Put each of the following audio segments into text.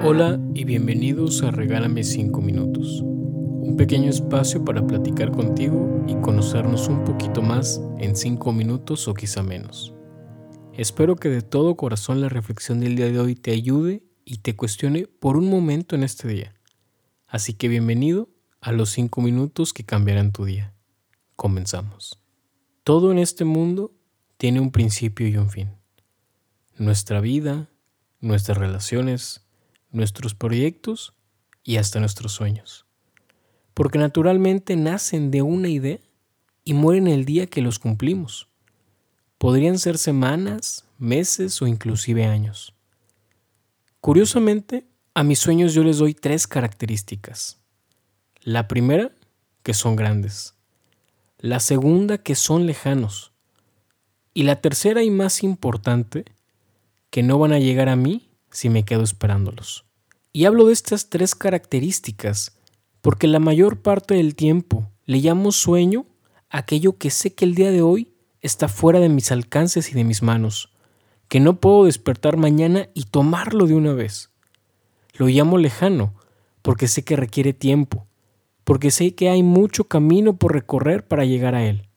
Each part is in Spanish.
Hola y bienvenidos a Regálame 5 minutos, un pequeño espacio para platicar contigo y conocernos un poquito más en 5 minutos o quizá menos. Espero que de todo corazón la reflexión del día de hoy te ayude y te cuestione por un momento en este día. Así que bienvenido a los 5 minutos que cambiarán tu día. Comenzamos. Todo en este mundo tiene un principio y un fin. Nuestra vida, nuestras relaciones, nuestros proyectos y hasta nuestros sueños. Porque naturalmente nacen de una idea y mueren el día que los cumplimos. Podrían ser semanas, meses o inclusive años. Curiosamente, a mis sueños yo les doy tres características. La primera, que son grandes. La segunda, que son lejanos. Y la tercera y más importante, que no van a llegar a mí si me quedo esperándolos. Y hablo de estas tres características porque la mayor parte del tiempo le llamo sueño aquello que sé que el día de hoy está fuera de mis alcances y de mis manos, que no puedo despertar mañana y tomarlo de una vez. Lo llamo lejano porque sé que requiere tiempo, porque sé que hay mucho camino por recorrer para llegar a él.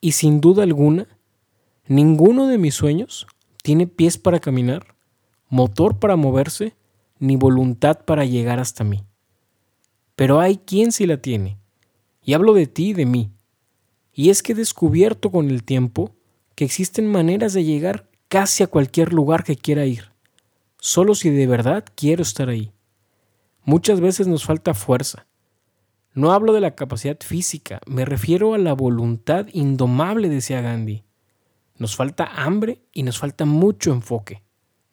Y sin duda alguna, ninguno de mis sueños tiene pies para caminar, motor para moverse, ni voluntad para llegar hasta mí. Pero hay quien sí la tiene, y hablo de ti y de mí. Y es que he descubierto con el tiempo que existen maneras de llegar casi a cualquier lugar que quiera ir, solo si de verdad quiero estar ahí. Muchas veces nos falta fuerza. No hablo de la capacidad física, me refiero a la voluntad indomable, decía Gandhi. Nos falta hambre y nos falta mucho enfoque.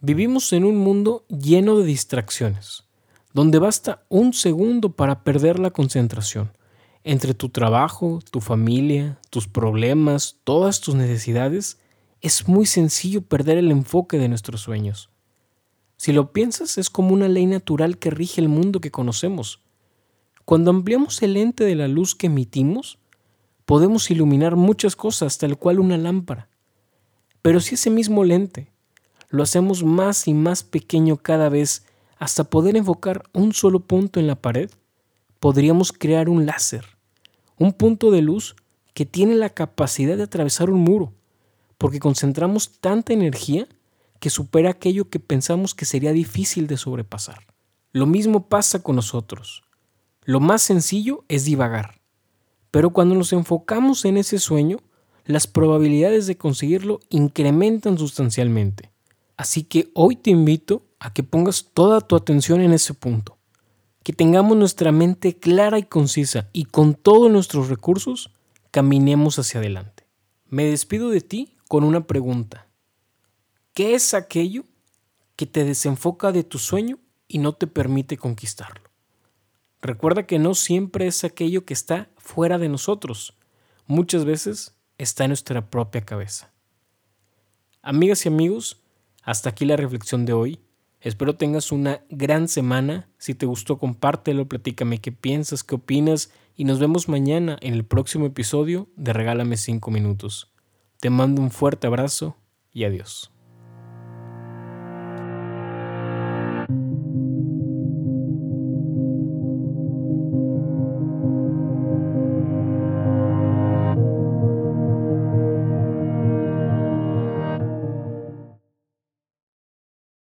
Vivimos en un mundo lleno de distracciones, donde basta un segundo para perder la concentración. Entre tu trabajo, tu familia, tus problemas, todas tus necesidades, es muy sencillo perder el enfoque de nuestros sueños. Si lo piensas, es como una ley natural que rige el mundo que conocemos. Cuando ampliamos el lente de la luz que emitimos, podemos iluminar muchas cosas, tal cual una lámpara. Pero si ese mismo lente lo hacemos más y más pequeño cada vez hasta poder enfocar un solo punto en la pared, podríamos crear un láser, un punto de luz que tiene la capacidad de atravesar un muro, porque concentramos tanta energía que supera aquello que pensamos que sería difícil de sobrepasar. Lo mismo pasa con nosotros. Lo más sencillo es divagar, pero cuando nos enfocamos en ese sueño, las probabilidades de conseguirlo incrementan sustancialmente. Así que hoy te invito a que pongas toda tu atención en ese punto, que tengamos nuestra mente clara y concisa y con todos nuestros recursos caminemos hacia adelante. Me despido de ti con una pregunta. ¿Qué es aquello que te desenfoca de tu sueño y no te permite conquistarlo? Recuerda que no siempre es aquello que está fuera de nosotros. Muchas veces está en nuestra propia cabeza. Amigas y amigos, hasta aquí la reflexión de hoy. Espero tengas una gran semana. Si te gustó, compártelo, platícame qué piensas, qué opinas y nos vemos mañana en el próximo episodio de Regálame 5 minutos. Te mando un fuerte abrazo y adiós.